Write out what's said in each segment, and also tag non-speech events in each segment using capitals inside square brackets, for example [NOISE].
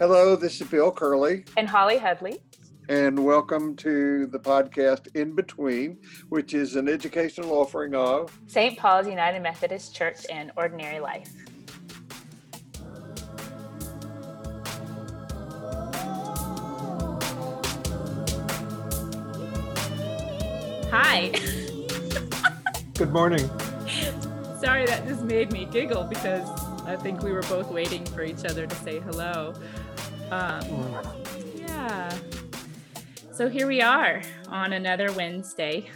Hello, this is Bill Curley. And Holly Headley. And welcome to the podcast In Between, which is an educational offering of St. Paul's United Methodist Church and Ordinary Life. Hi. [LAUGHS] Good morning. Sorry, that just made me giggle because I think we were both waiting for each other to say hello. Um, yeah. So here we are on another Wednesday.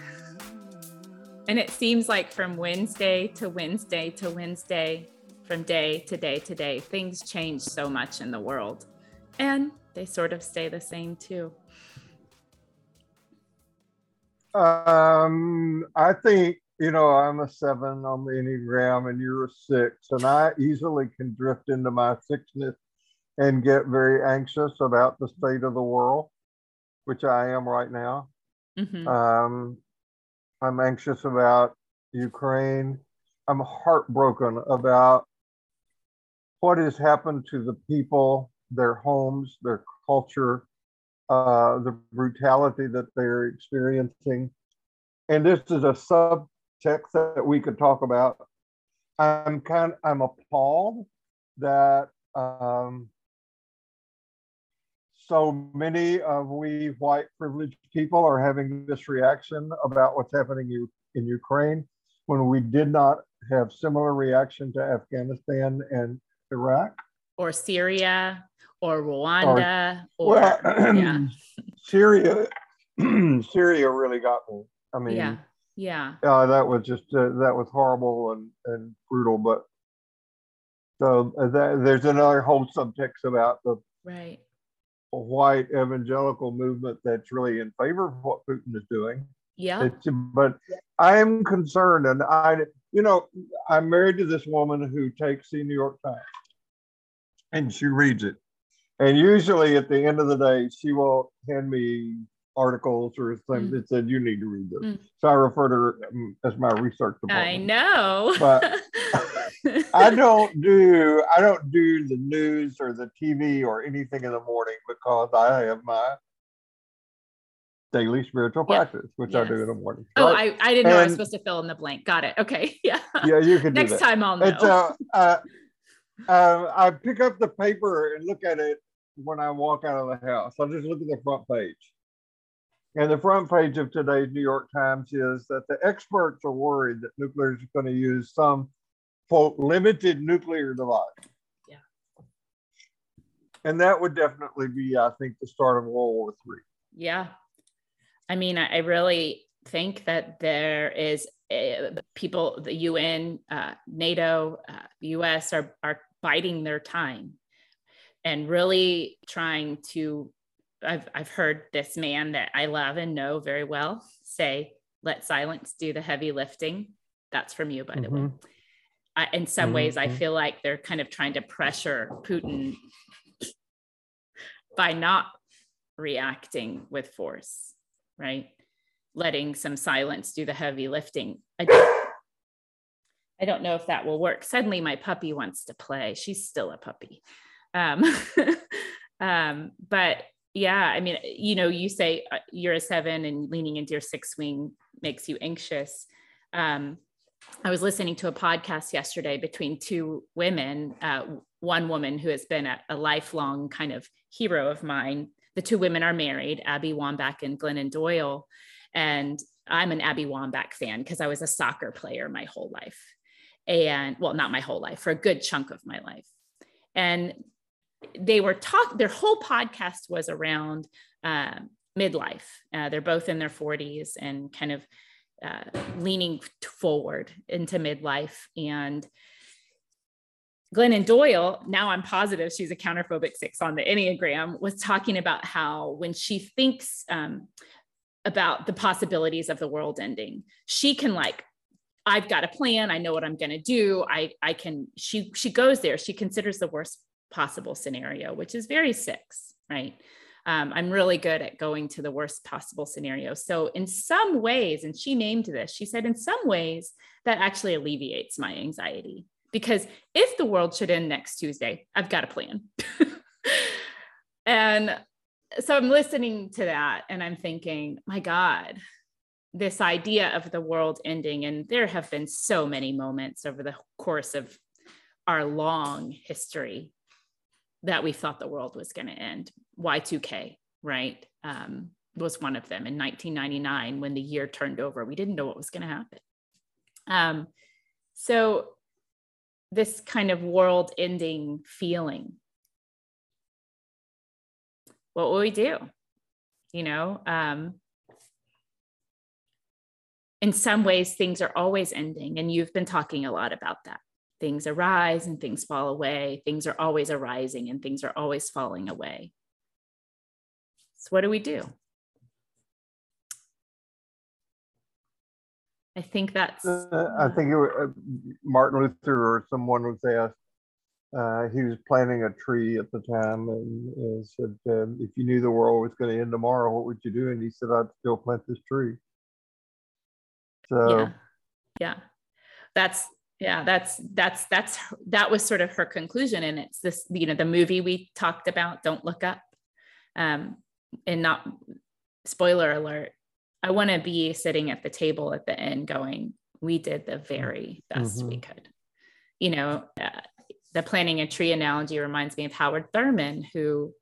And it seems like from Wednesday to Wednesday to Wednesday, from day to day to day, things change so much in the world. And they sort of stay the same too. Um, I think you know I'm a seven on the enneagram, and you're a six, and I easily can drift into my sixness and get very anxious about the state of the world, which I am right now. Mm-hmm. Um, I'm anxious about Ukraine. I'm heartbroken about what has happened to the people, their homes, their culture, uh, the brutality that they're experiencing. And this is a subtext that we could talk about. I'm kind I'm appalled that um, so many of we white privileged people are having this reaction about what's happening in Ukraine when we did not have similar reaction to Afghanistan and Iraq or Syria or Rwanda or, or well, yeah. [CLEARS THROAT] Syria. [CLEARS THROAT] Syria really got me. I mean, yeah, yeah. Uh, that was just uh, that was horrible and and brutal. But so uh, that, there's another whole subtext about the right white evangelical movement that's really in favor of what Putin is doing. Yeah. It's, but I am concerned, and I, you know, I'm married to this woman who takes the New York Times, and she reads it, and usually at the end of the day, she will hand me articles or things mm. that said you need to read this. Mm. So I refer to her um, as my research department. I know. But [LAUGHS] I don't do I don't do the news or the TV or anything in the morning because I have my daily spiritual yeah. practice, which yes. I do in the morning. Oh, I, I didn't know I was supposed to fill in the blank. Got it. Okay. [LAUGHS] Yeah. Yeah, you can. Next time I'll know. Uh, uh, uh, I pick up the paper and look at it when I walk out of the house. I just look at the front page. And the front page of today's New York Times is that the experts are worried that nuclear is going to use some quote limited nuclear device. Yeah. And that would definitely be, I think, the start of World War Three. Yeah. I mean, I really think that there is a, uh, people, the UN, uh, NATO, uh, US are, are biding their time and really trying to I've I've heard this man that I love and know very well say, "Let silence do the heavy lifting." That's from you, by mm-hmm. the way. Mm-hmm. I, in some mm-hmm. ways, I feel like they're kind of trying to pressure Putin by not reacting with force, right? Letting some silence do the heavy lifting. I don't, I don't know if that will work. Suddenly, my puppy wants to play. She's still a puppy. Um, [LAUGHS] um, but yeah i mean you know you say uh, you're a seven and leaning into your six wing makes you anxious. Um, i was listening to a podcast yesterday between two women uh, one woman who has been a, a, lifelong kind of hero of mine. The two women are married abby wambach and glennon doyle. And i'm an abby wambach fan because i was a soccer player my whole life. And well not my whole life for a good chunk of my life. And they were talk their whole podcast was around uh, midlife uh, they're both in their 40s and kind of uh, leaning forward into midlife and Glennon Doyle, now I'm positive she's a counterphobic six on the Enneagram, was talking about how when she thinks um, about the possibilities of the world ending, she can like, I've got a plan. I know what I'm going to do. I I can. She she goes there. She considers the worst possible scenario, which is very six, right? Um, I'm really good at going to the worst possible scenario. So, in some ways, and she named this, she said, in some ways, that actually alleviates my anxiety because if the world should end next Tuesday, I've got a plan. [LAUGHS] and so I'm listening to that and I'm thinking, my God, this idea of the world ending. And there have been so many moments over the course of our long history that we thought the world was going to end. Y2K, right? Um, was one of them in 1999 when the year turned over. We didn't know what was going to happen. Um, so, this kind of world ending feeling what will we do? You know, um, in some ways, things are always ending. And you've been talking a lot about that. Things arise and things fall away. Things are always arising and things are always falling away. So, what do we do? I think that's. Uh, I think it, uh, Martin Luther or someone was asked, uh, he was planting a tree at the time and, and said, um, if you knew the world was going to end tomorrow, what would you do? And he said, I'd still plant this tree. So, yeah. yeah. That's, yeah, that's, that's, that's, that was sort of her conclusion. And it's this, you know, the movie we talked about, Don't Look Up. Um, and not, spoiler alert, I want to be sitting at the table at the end going, we did the very best mm-hmm. we could. You know, uh, the planting a tree analogy reminds me of Howard Thurman, who,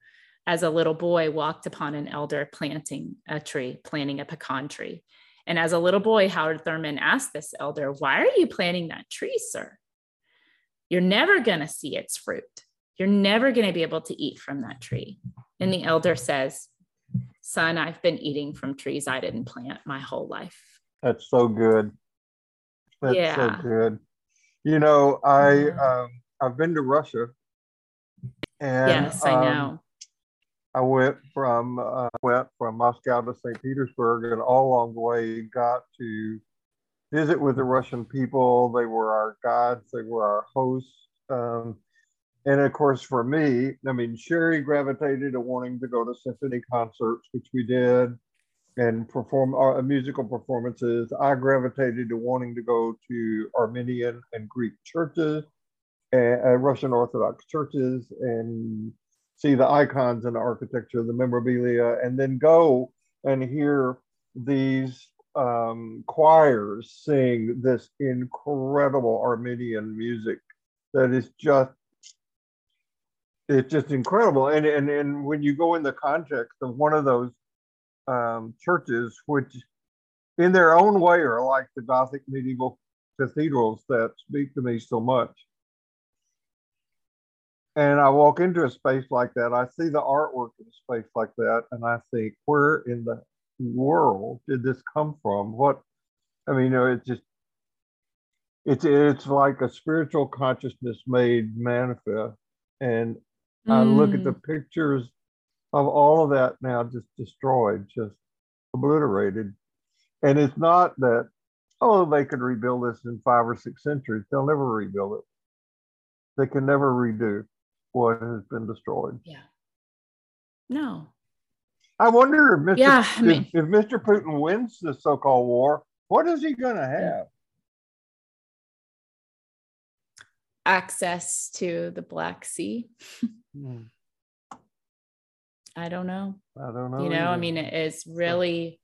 as a little boy, walked upon an elder planting a tree, planting a pecan tree. And as a little boy, Howard Thurman asked this elder, Why are you planting that tree, sir? You're never going to see its fruit. You're never going to be able to eat from that tree. And the elder says, Son, I've been eating from trees I didn't plant my whole life. That's so good. That's yeah. so good. You know, I mm-hmm. um, I've been to Russia. And, yes, I know. I went from uh, went from Moscow to St. Petersburg, and all along the way got to visit with the Russian people. They were our guides. They were our hosts. Um, and of course, for me, I mean, Sherry gravitated to wanting to go to symphony concerts, which we did, and perform uh, musical performances. I gravitated to wanting to go to Armenian and Greek churches uh, Russian Orthodox churches and see the icons and the architecture, the memorabilia, and then go and hear these um, choirs sing this incredible Armenian music that is just it's just incredible. And and and when you go in the context of one of those um, churches, which in their own way are like the Gothic medieval cathedrals that speak to me so much and I walk into a space like that, I see the artwork in a space like that, and I think, where in the world did this come from? What, I mean, you know, it's just, it's it's like a spiritual consciousness made manifest, and mm. I look at the mm. pictures of all of that now just destroyed, just obliterated, and it's not that oh they could rebuild this in five or six centuries. They'll never rebuild it. They can never redo what has been destroyed. Yeah. No. I wonder if Mr. Yeah, I mean, if, if Mr. Putin wins the so-called war, what is he going to have? Access to the Black Sea. hmm. I don't know. I don't know. You know, either. I mean, it is really,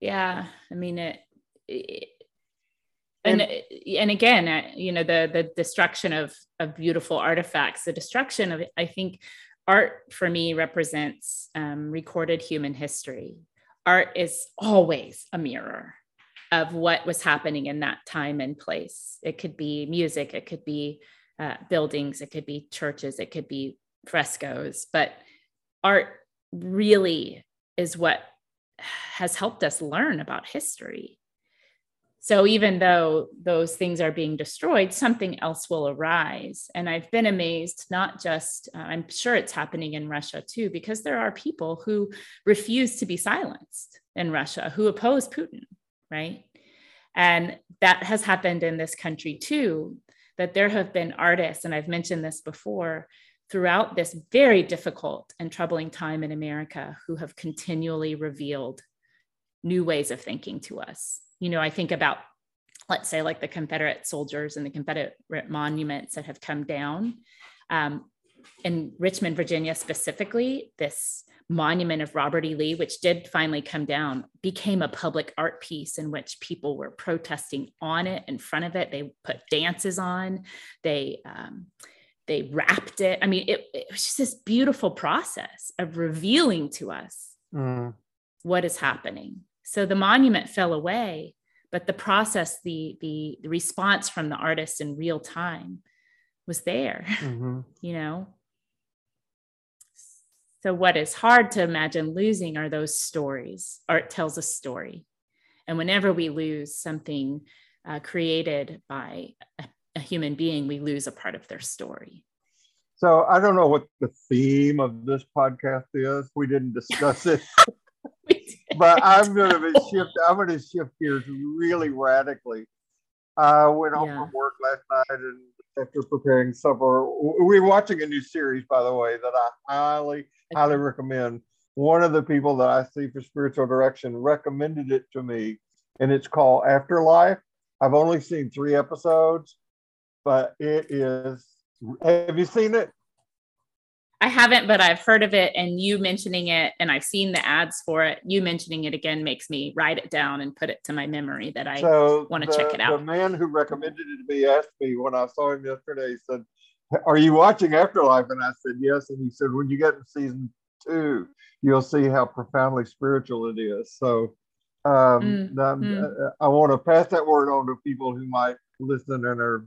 yeah. I mean, it, it and and again uh, you know the the destruction of of beautiful artifacts the destruction of i think art for me represents um, recorded human history. Art is always a mirror of what was happening in that time and place. It could be music it could be uh, buildings it could be churches it could be frescoes but art really is what has helped us learn about history so even though those things are being destroyed, something else will arise. And I've been amazed, not just, uh, I'm sure it's happening in Russia too, because there are people who refuse to be silenced in Russia, who oppose Putin, right? And that has happened in this country too, that there have been artists, and I've mentioned this before, throughout this very difficult and troubling time in America who have continually revealed new ways of thinking to us you know, I think about, let's say, like the Confederate soldiers and the Confederate monuments that have come down. Um, in Richmond, Virginia, specifically, this monument of Robert E. Lee, which did finally come down, became a public art piece in which people were protesting on it, in front of it. They put dances on, they um, they wrapped it. I mean, it, it, was just this beautiful process of revealing to us mm. what is happening. So the monument fell away, but the process, the the, the response from the artist in real time was there. [LAUGHS] Mm-hmm. You know, so, what is hard to imagine losing are those stories. Art tells a story. And whenever we lose something uh, created by a, a human being, we lose a part of their story. So, I don't know what the theme of this podcast is. We didn't discuss it. [LAUGHS] but [LAUGHS] I'm going to shift. I'm going to shift gears really radically. I went home yeah. from work last night and after preparing supper, we we're watching a new series, by the way, that I highly highly recommend. One of the people that I see for spiritual direction recommended it to me, and it's called Afterlife. I've only seen three episodes, but it is. Have you seen it? I haven't, but I've heard of it, and you mentioning it, and I've seen the ads for it. You mentioning it again makes me write it down and put it to my memory that I so want to check it out. The man who recommended it to me asked me when I saw him yesterday. He said, are you watching Afterlife? And I said, yes. And he said, when you get to season two, you'll see how profoundly spiritual it is. So um, mm, mm. I want to pass that word on to people who might listen and are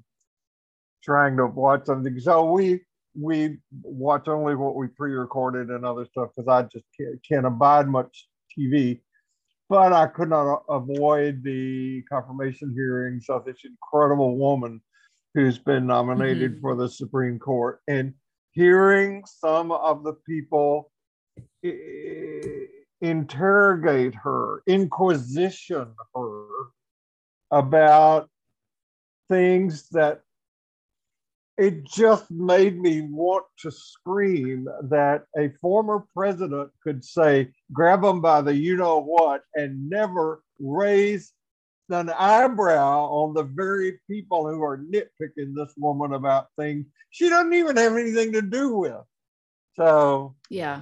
trying to watch something. So we we watch only what we pre-recorded and other stuff because I just can't, can't abide much TV. But I could not avoid the confirmation hearings of this incredible woman who's been nominated mm-hmm. for the Supreme Court, and hearing some of the people interrogate her, inquisition her about things that it just made me want to scream that a former president could say, grab them by the you know what, and never raise an eyebrow on the very people who are nitpicking this woman about things she doesn't even have anything to do with. So yeah,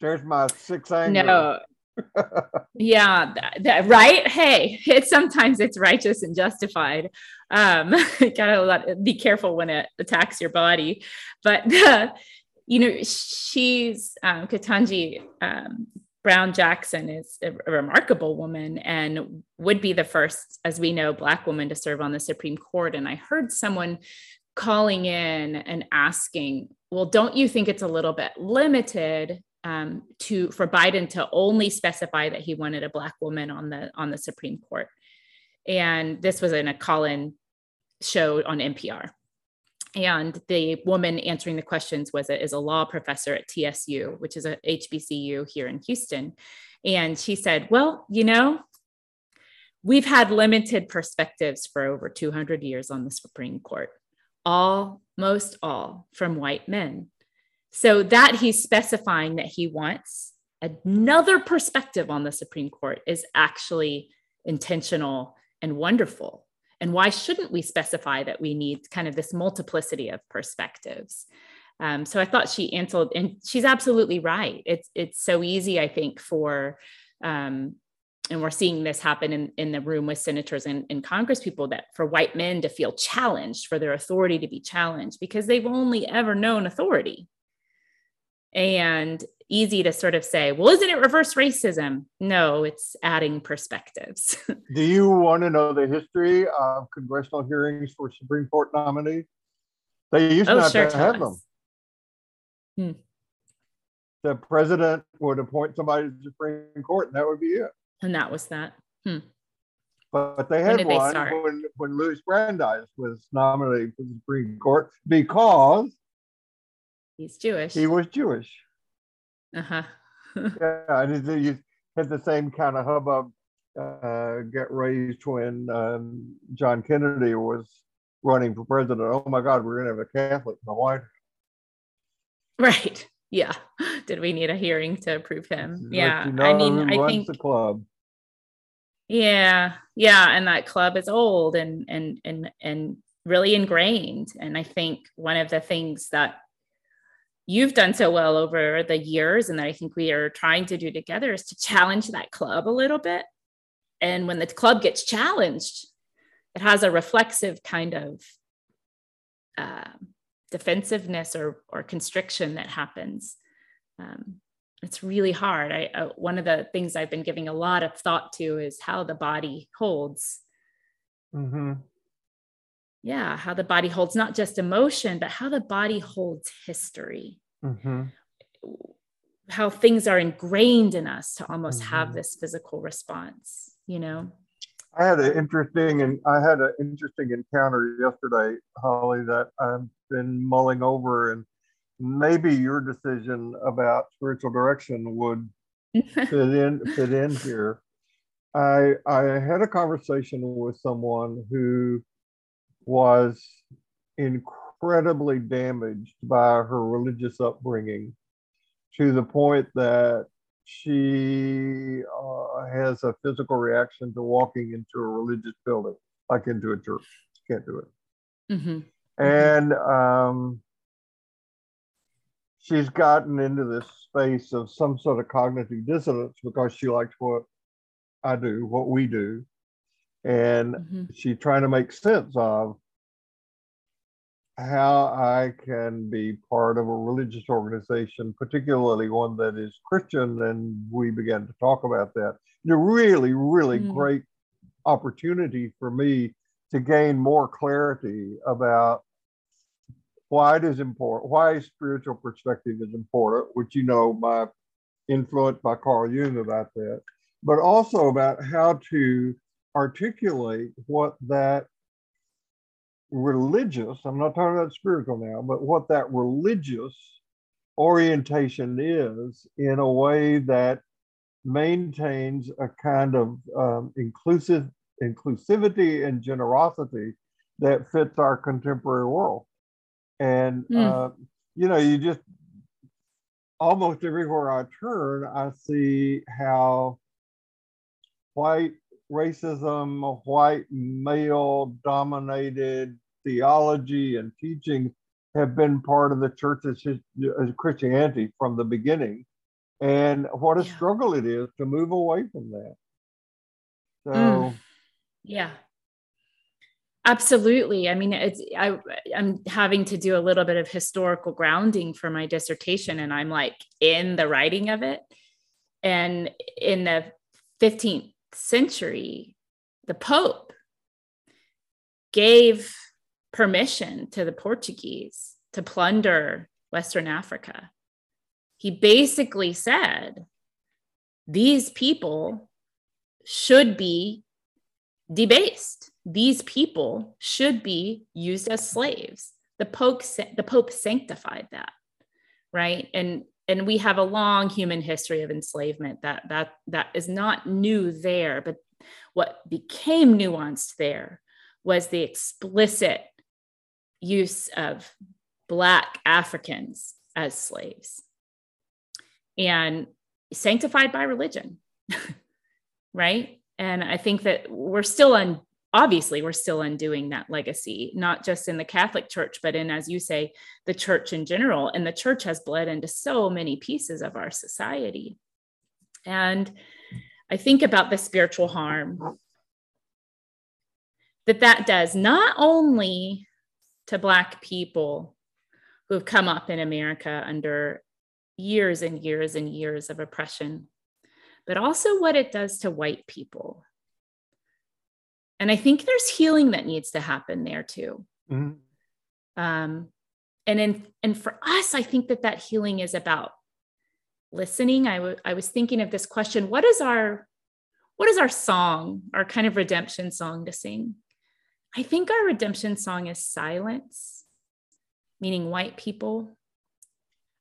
there's my six anger. No. [LAUGHS] yeah, that, that, right. Hey, it's sometimes it's righteous and justified. Um, [LAUGHS] gotta let, be careful when it attacks your body. But uh, [LAUGHS] you know, she's um, Ketanji um, Brown Jackson is a, a, remarkable woman and would be the first, as we know, Black woman to serve on the Supreme Court. And I heard someone calling in and asking, well, don't you think it's a little bit limited um, to for Biden to only specify that he wanted a Black woman on the on the Supreme Court? And this was in a call-in show on NPR and the woman answering the questions was a, is a law professor at TSU, which is a HBCU here in Houston. And she said, well, you know, we've had limited perspectives for over 200 years on the Supreme Court, almost all from white men. So that he's specifying that he wants another perspective on the Supreme Court is actually intentional and wonderful and why shouldn't we specify that we need kind of this multiplicity of perspectives? Um, so I thought she answered, and she's absolutely right. It's it's so easy, I think, for um, and we're seeing this happen in, in the room with senators and, and Congress people that for white men to feel challenged, for their authority to be challenged, because they've only ever known authority. And easy to sort of say, well, isn't it reverse racism? No, it's adding perspectives. [LAUGHS] Do you want to know the history of congressional hearings for Supreme Court nominees? They used oh, not sure, to have them. Hmm. The president would appoint somebody to the Supreme Court, and that would be it. And that was that. Hmm. But they had one they when, when Louis Brandeis was nominated for the Supreme Court because he's Jewish. He was Jewish. Uh-huh. [LAUGHS] yeah, and you had the same kind of hubbub uh, get raised when um, John Kennedy was running for president. Oh my God, we're going to have a Catholic in the White House. Right. Yeah. Did we need a hearing to approve him? yeah. You know I mean, I think the club. Yeah. Yeah. And that club is old and and and and really ingrained. And I think one of the things that you've done so well over the years and that I think we are trying to do together is to challenge that club a little bit. And when the club gets challenged, it has a reflexive kind of uh, defensiveness or, or constriction that happens. Um, it's really hard. I uh, one of the things I've been giving a lot of thought to is how the body holds. Mm-hmm. Yeah, how the body holds not just emotion, but how the body holds history. Mm-hmm. How things are ingrained in us to almost mm-hmm. have this physical response. You know. I had an interesting and I had an interesting encounter yesterday, Holly, that I've been mulling over and maybe your decision about spiritual direction would [LAUGHS] fit in fit in here. I I had a conversation with someone who was incredibly damaged by her religious upbringing to the point that she uh, has a physical reaction to walking into a religious building, like into a church. Can't do it. Mm-hmm. And um, she's gotten into this space of some sort of cognitive dissonance because she likes what I do, what we do. And mm-hmm. she's trying to make sense of how I can be part of a religious organization, particularly one that is Christian. And we began to talk about that. It's a really, really mm-hmm. great opportunity for me to gain more clarity about why it is important, why spiritual perspective is important, which you know my influence by Carl Jung about that, but also about how to articulate what that religious, I'm not talking about spiritual now, but what that religious orientation is in a way that maintains a kind of um, inclusive inclusivity and generosity that fits our contemporary world. And, mm. uh, you know, you just almost everywhere I turn, I see how white racism, white male dominated theology and teaching have been part of the church's Christianity from the beginning. And what a yeah. struggle it is to move away from that. So, mm. yeah. Absolutely. I mean, it's I I'm having to do a little bit of historical grounding for my dissertation, and I'm like in the writing of it. And in the 15th century, the Pope gave permission to the Portuguese to plunder Western Africa. He basically said, these people should be debased these people should be used as slaves. The Pope, the Pope sanctified that, right? And and we have a long human history of enslavement that that that is not new there, but what became nuanced there was the explicit use of Black Africans as slaves and sanctified by religion, [LAUGHS] right? And I think that we're still on obviously we're still undoing that legacy not just in the catholic church but in as you say the church in general. And the church has bled into so many pieces of our society. And i think about the spiritual harm that that does not only to black people who have come up in america under years and years and years of oppression but also what it does to white people and i think there's healing that needs to happen there too. Mm-hmm. um, and in and for us i think that that healing is about listening. I, w- I was thinking of this question what is our what is our song our kind of redemption song to sing? I think our redemption song is silence meaning white people.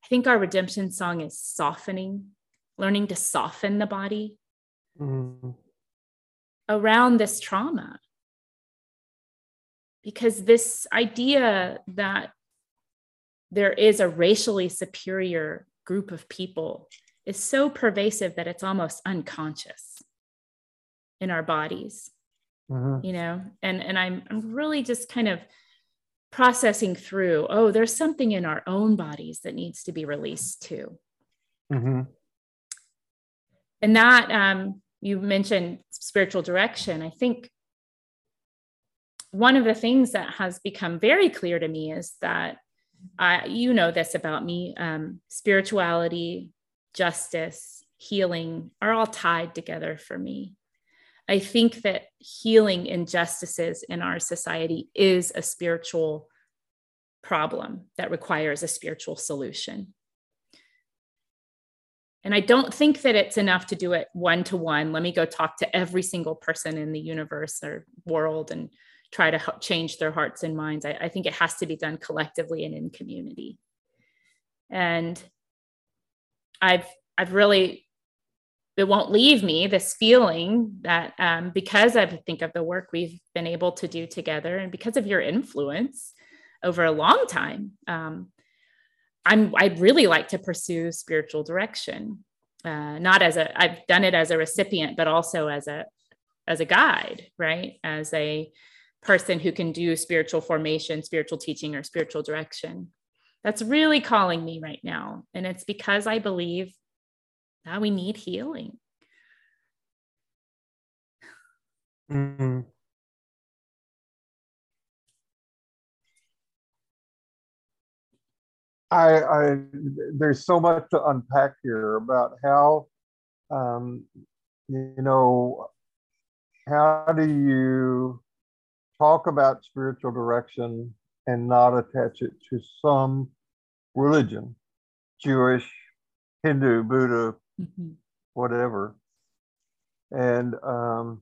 I think our redemption song is softening learning to soften the body. Mm-hmm around this trauma. Because this idea that there is a racially superior group of people is so pervasive that it's almost unconscious in our bodies. Mm-hmm. You know, and and I'm I'm really just kind of processing through, oh, there's something in our own bodies that needs to be released too. Mm-hmm. And that um, you mentioned spiritual direction. I think one of the things that has become very clear to me is that I, you know this about me um, spirituality, justice, healing are all tied together for me. I think that healing injustices in our society is a spiritual problem that requires a spiritual solution. And I don't think that it's enough to do it one to one. Let me go talk to every single person in the universe or world and try to help change their hearts and minds. I, I think it has to be done collectively and in community. And I've I've really it won't leave me this feeling that um, because I think of the work we've been able to do together and because of your influence over a long time, um, I'm I'd really like to pursue spiritual direction, uh, not as a I've done it as a recipient, but also as a as a guide, right? As a person who can do spiritual formation, spiritual teaching, or spiritual direction. That's really calling me right now, and it's because I believe that we need healing. Mm-hmm. I, I there's so much to unpack here about how um, you know how do you talk about spiritual direction and not attach it to some religion jewish hindu buddha mm-hmm. whatever and um,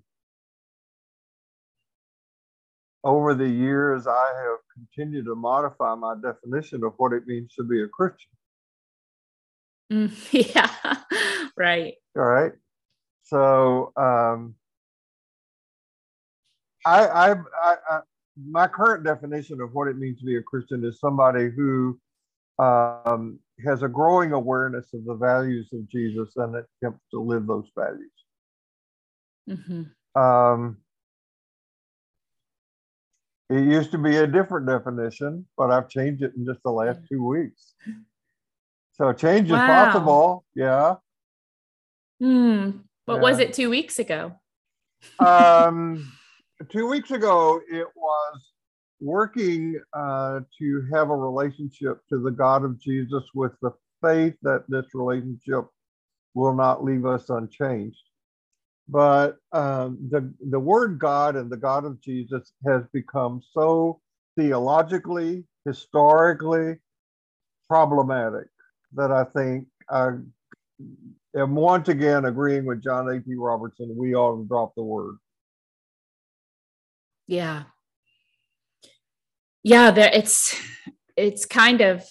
over the years, I have continued to modify my definition of what it means to be a Christian. Mm, [LAUGHS] yeah, right. All right. So, um, I, I, I, I, my current definition of what it means to be a Christian is somebody who um, has a growing awareness of the values of Jesus and attempts to live those values. Mm-hmm. Um, it used to be a different definition, but I've changed it in just the last two weeks. So change wow. is possible. Yeah. Hmm. What yeah. was it two weeks ago? um, [LAUGHS] two weeks ago, it was working uh, to have a relationship to the God of Jesus with the faith that this relationship will not leave us unchanged. But um, the, the word God and the God of Jesus has become so theologically, historically problematic that I think I am once again agreeing with John A.T. Robinson. We ought to drop the word. Yeah. Yeah, there it's it's kind of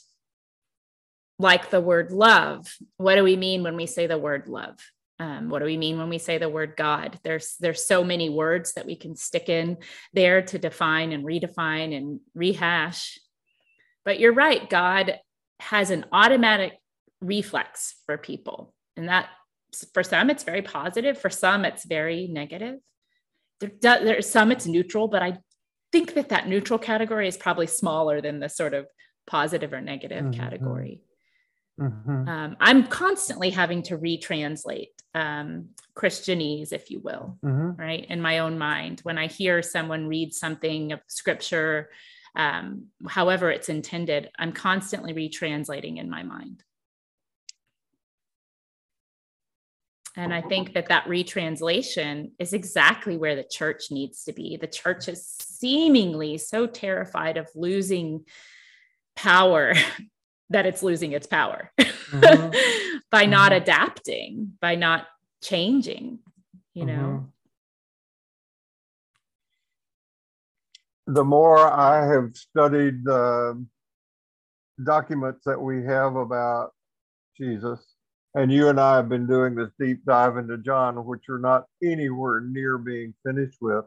like the word love. What do we mean when we say the word love? Um, what do we mean when we say the word God? There's there's so many words that we can stick in there to define and redefine and rehash. But you're right, God has an automatic reflex for people, and that for some it's very positive, for some it's very negative. There, there's some it's neutral, but I think that that neutral category is probably smaller than the sort of positive or negative mm-hmm. category. Mm-hmm. Um, I'm constantly having to retranslate um, Christianese, if you will, mm-hmm. right, in my own mind. When I hear someone read something of scripture, um, however it's intended, I'm constantly retranslating in my mind. And I think that that retranslation is exactly where the church needs to be. The church is seemingly so terrified of losing power [LAUGHS] that it's losing its power mm-hmm. [LAUGHS] by mm-hmm. not adapting, by not changing, you know. Mm-hmm. The more I have studied the documents that we have about Jesus, and you and I have been doing this deep dive into John, which are not anywhere near being finished with.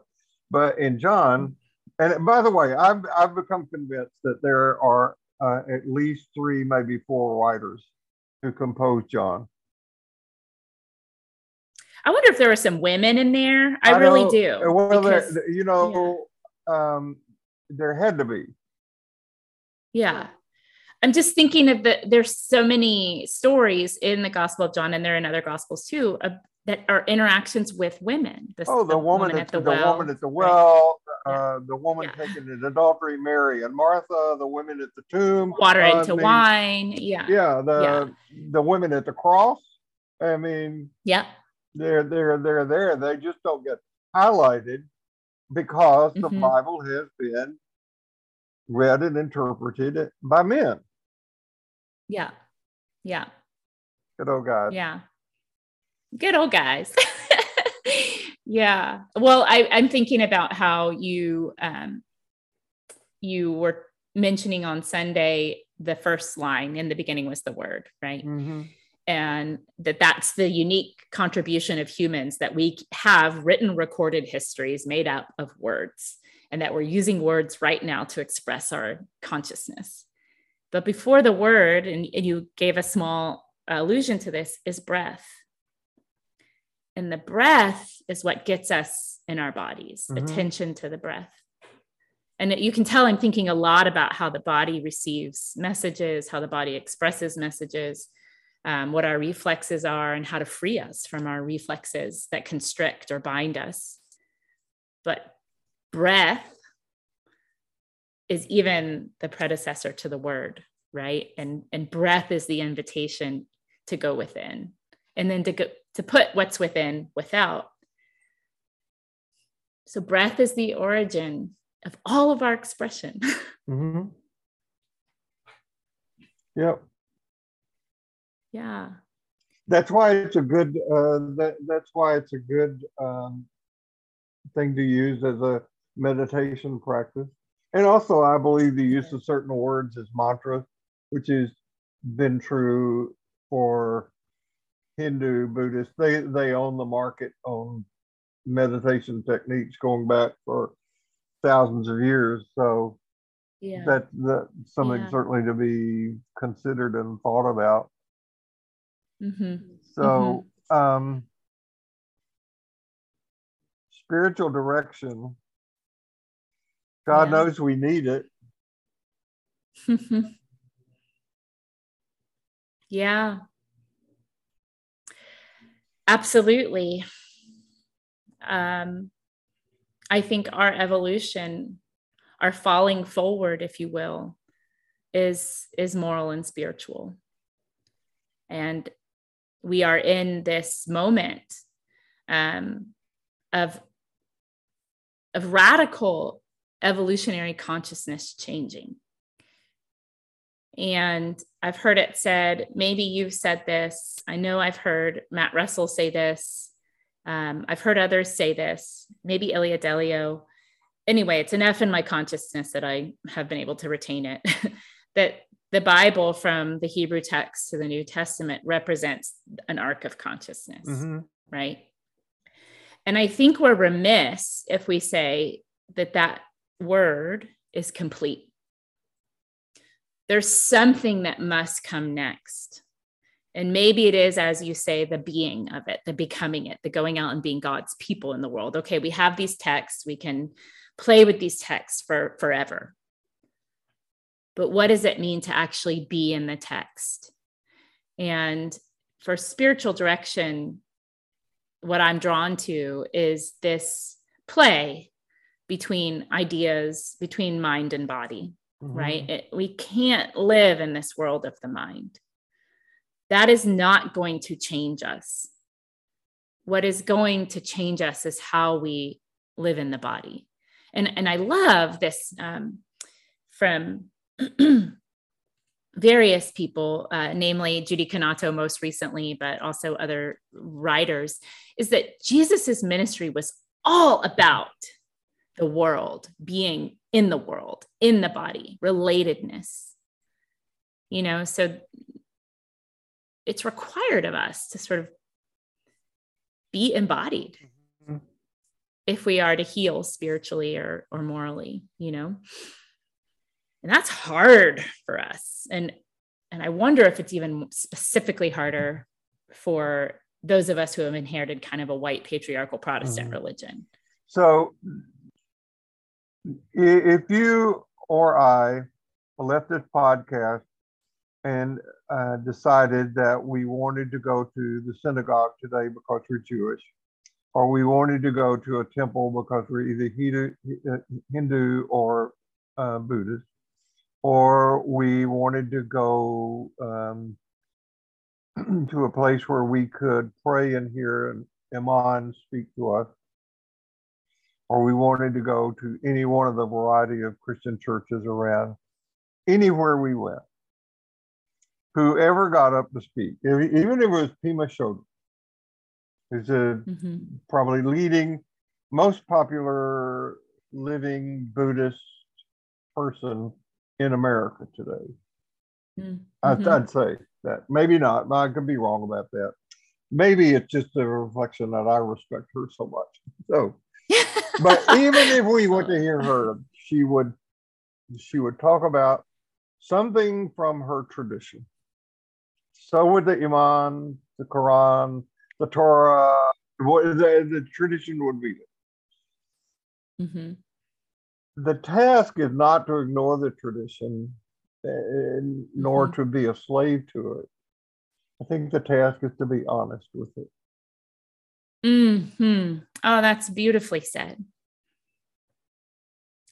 But in John, and by the way, I've, I've become convinced that there are uh, at least three, maybe four writers who composed John. I wonder if there were some women in there. I, I really do. Well, because, you know, yeah. um, there had to be. Yeah. I'm just thinking of the there's so many stories in the Gospel of John, and there are in other gospels too, uh, that are interactions with women. The, oh, the, the woman, woman, at the, the well, woman at the well. Uh, the woman yeah. taken in adultery, Mary and Martha, the women at the tomb, water uh, into wine. Yeah, yeah, the yeah. the women at the cross. I mean, yeah, they're they're they're there. They just don't get highlighted because mm-hmm. the Bible has been read and interpreted by men. Yeah. Yeah. Good old guys. Yeah. Good old guys. [LAUGHS] yeah. Well, I, I'm thinking about how you um you were mentioning on Sunday the first line in the beginning was the word, right? Mm-hmm. And that that's the unique contribution of humans that we have written recorded histories made up of words and that we're using words right now to express our consciousness. But before the word, and, and you gave a small allusion to this, is breath. And the breath is what gets us in our bodies, mm-hmm. attention to the breath. And you can tell I'm thinking a lot about how the body receives messages, how the body expresses messages, um, what our reflexes are, and how to free us from our reflexes that constrict or bind us. But breath is even the predecessor to the word, right? And and breath is the invitation to go within, and then to go to put what's within without. So breath is the origin of all of our expression. [LAUGHS] mm-hmm. Yep. Yeah. That's why it's a good. Uh, that that's why it's a good um, thing to use as a meditation practice and also, I believe the use of certain words as mantras, which has been true for Hindu, Buddhist. They they own the market on meditation techniques going back for thousands of years. So yeah. that that something yeah. certainly to be considered and thought about. Mm-hmm. So mm-hmm. Um, spiritual direction God yeah. knows we need it. [LAUGHS] yeah. Absolutely. Um, I think our evolution, our falling forward, if you will, is is moral and spiritual. And we are in this moment um, of of radical evolutionary consciousness changing. And I've heard it said, maybe you've said this. I know I've heard Matt Russell say this. Um, I've heard others say this, maybe Ilia Delio. Anyway, it's enough in my consciousness that I have been able to retain it [LAUGHS] that the Bible from the Hebrew text to the New Testament represents an arc of consciousness, mm-hmm. right? And I think we're remiss if we say that that word is complete. There's something that must come next. And maybe it is, as you say, the being of it, the becoming it, the going out and being God's people in the world. Okay, we have these texts, we can play with these texts for forever. But what does it mean to actually be in the text? And for spiritual direction, what I'm drawn to is this play between ideas, between mind and body, mm-hmm. right? It, we can't live in this world of the mind. That is not going to change us. What is going to change us is how we live in the body. And, and I love this um, from [CLEARS THROAT] various people, uh, namely Judy Cannato most recently, but also other writers, is that Jesus's ministry was all about the world, being in the world, in the body, relatedness. You know, so it's required of us to sort of be embodied mm-hmm. if we are to heal spiritually or, or morally, you know. And that's hard for us. And and I wonder if it's even specifically harder for those of us who have inherited kind of a white patriarchal Protestant mm-hmm. religion. So if you or I left this podcast and uh, decided that we wanted to go to the synagogue today because we're Jewish, or we wanted to go to a temple because we're either Hindu, Hindu or uh, Buddhist, or we wanted to go um, [CLEARS THROAT] to a place where we could pray and hear an imam speak to us, or we wanted to go to any one of the variety of Christian churches around anywhere we went whoever got up to speak, even if it was Pema Chodron, who's a mm-hmm. probably leading, most popular living Buddhist person in America today. Mm-hmm. I'd, I'd, say that. Maybe not. I could be wrong about that. Maybe it's just a reflection that I respect her so much. So, but [LAUGHS] even if we went to hear her, she would she would talk about something from her tradition so would the imam, the Quran, the Torah, what the, the tradition would be. Mm-hmm. The task is not to ignore the tradition, uh, nor mm-hmm. to be a slave to it. I think the task is to be honest with it. Hmm. Oh, that's beautifully said.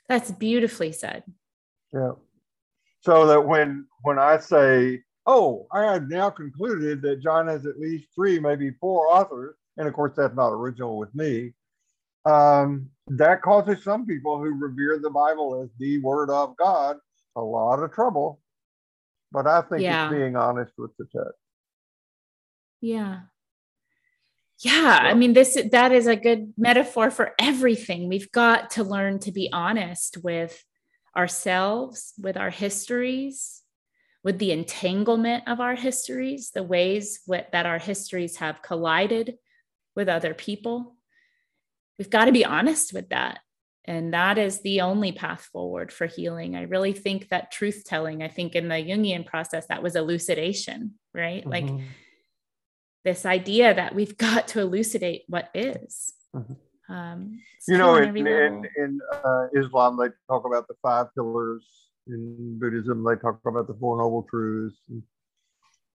That's beautifully said. Yeah. So that when when I say oh, I have now concluded that John has at least three, maybe four authors. And of course, that's not original with me. Um, that causes some people who revere the Bible as the word of God a lot of trouble. But I think yeah. it's being honest with the text. Yeah. Yeah, I mean this that is a good metaphor for everything. We've got to learn to be honest with ourselves, with our histories, with the entanglement of our histories, the ways that our histories have collided with other people. We've got to be honest with that. And that is the only path forward for healing. I really think that truth telling, I think in the Jungian process, that was elucidation, right? Mm-hmm. Like this idea that we've [LAUGHS] got to elucidate what is. Mm-hmm. Um, you know, in, in, in uh, Islam, they talk about the five pillars in Buddhism, they talk about the Four Noble Truths.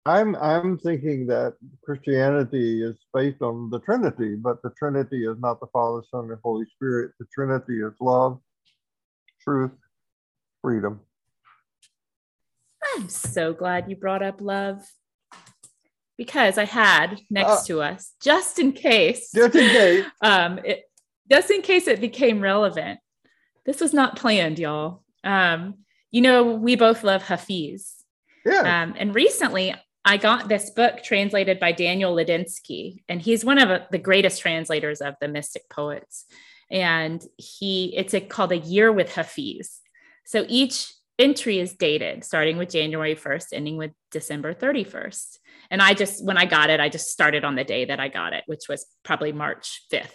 I'm I'm thinking that Christianity is based on the Trinity, but the Trinity is not the Father, Son, and Holy Spirit. The Trinity is love, truth, freedom. I'm so glad you brought up love because I had next uh, to us, just in case, just in case, [LAUGHS] um, it, just in case it became relevant. This was not planned, y'all. Um, you know, we both love Hafiz. Yeah. Um, and recently, I got this book translated by Daniel Ladinsky, and he's one of the greatest translators of the mystic poets. And he, it's a, called A Year with Hafiz. So each entry is dated, starting with January 1st, ending with December 31st. And I just, when I got it, I just started on the day that I got it, which was probably March 5th.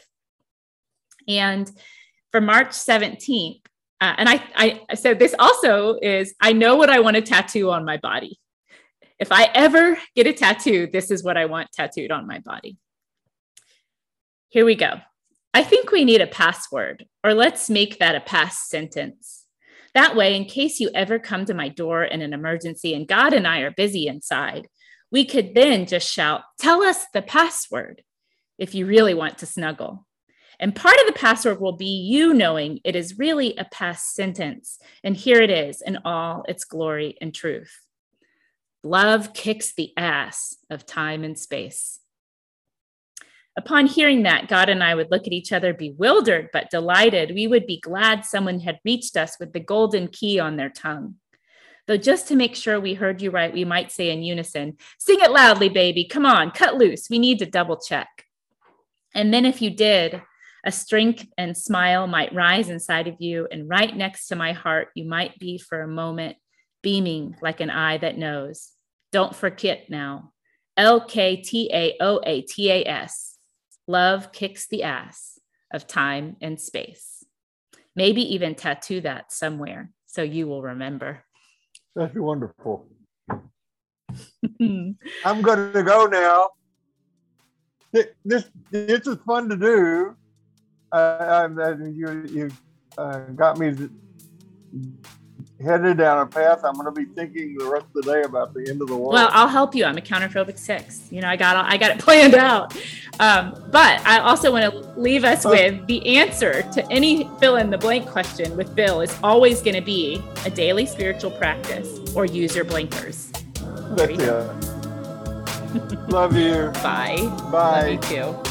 And for March 17th, uh, and I, I, so this also is, I know what I want to tattoo on my body. If I ever get a tattoo, this is what I want tattooed on my body. Here we go. I think we need a password, or let's make that a pass sentence. That way, in case you ever come to my door in an emergency and God and I are busy inside, we could then just shout, Tell us the password if you really want to snuggle. And part of the password will be you knowing it is really a pass sentence. And here it is in all its glory and truth. Love kicks the ass of time and space. Upon hearing that, God and I would look at each other bewildered but delighted. We would be glad someone had reached us with the golden key on their tongue. Though, just to make sure we heard you right, we might say in unison, Sing it loudly, baby. Come on, cut loose. We need to double check. And then, if you did, a strength and smile might rise inside of you, and right next to my heart, you might be for a moment beaming like an eye that knows. Don't forget now. L K T A O A T A S. Love kicks the ass of time and space. Maybe even tattoo that somewhere so you will remember. That's wonderful. [LAUGHS] I'm going to go now. This this is fun to do uh, you you uh, got me headed down a path. I'm going to be thinking the rest of the day about the end of the world. Well, I'll help you. I'm a counterphobic six. You know, I got I got it [LAUGHS] planned out. Um, but I also want to leave us Oh. with the answer to any fill in the blank question with Bill is always going to be a daily spiritual practice or use your blinkers. That's it. Love you. [LAUGHS] Bye. Bye. Love you too.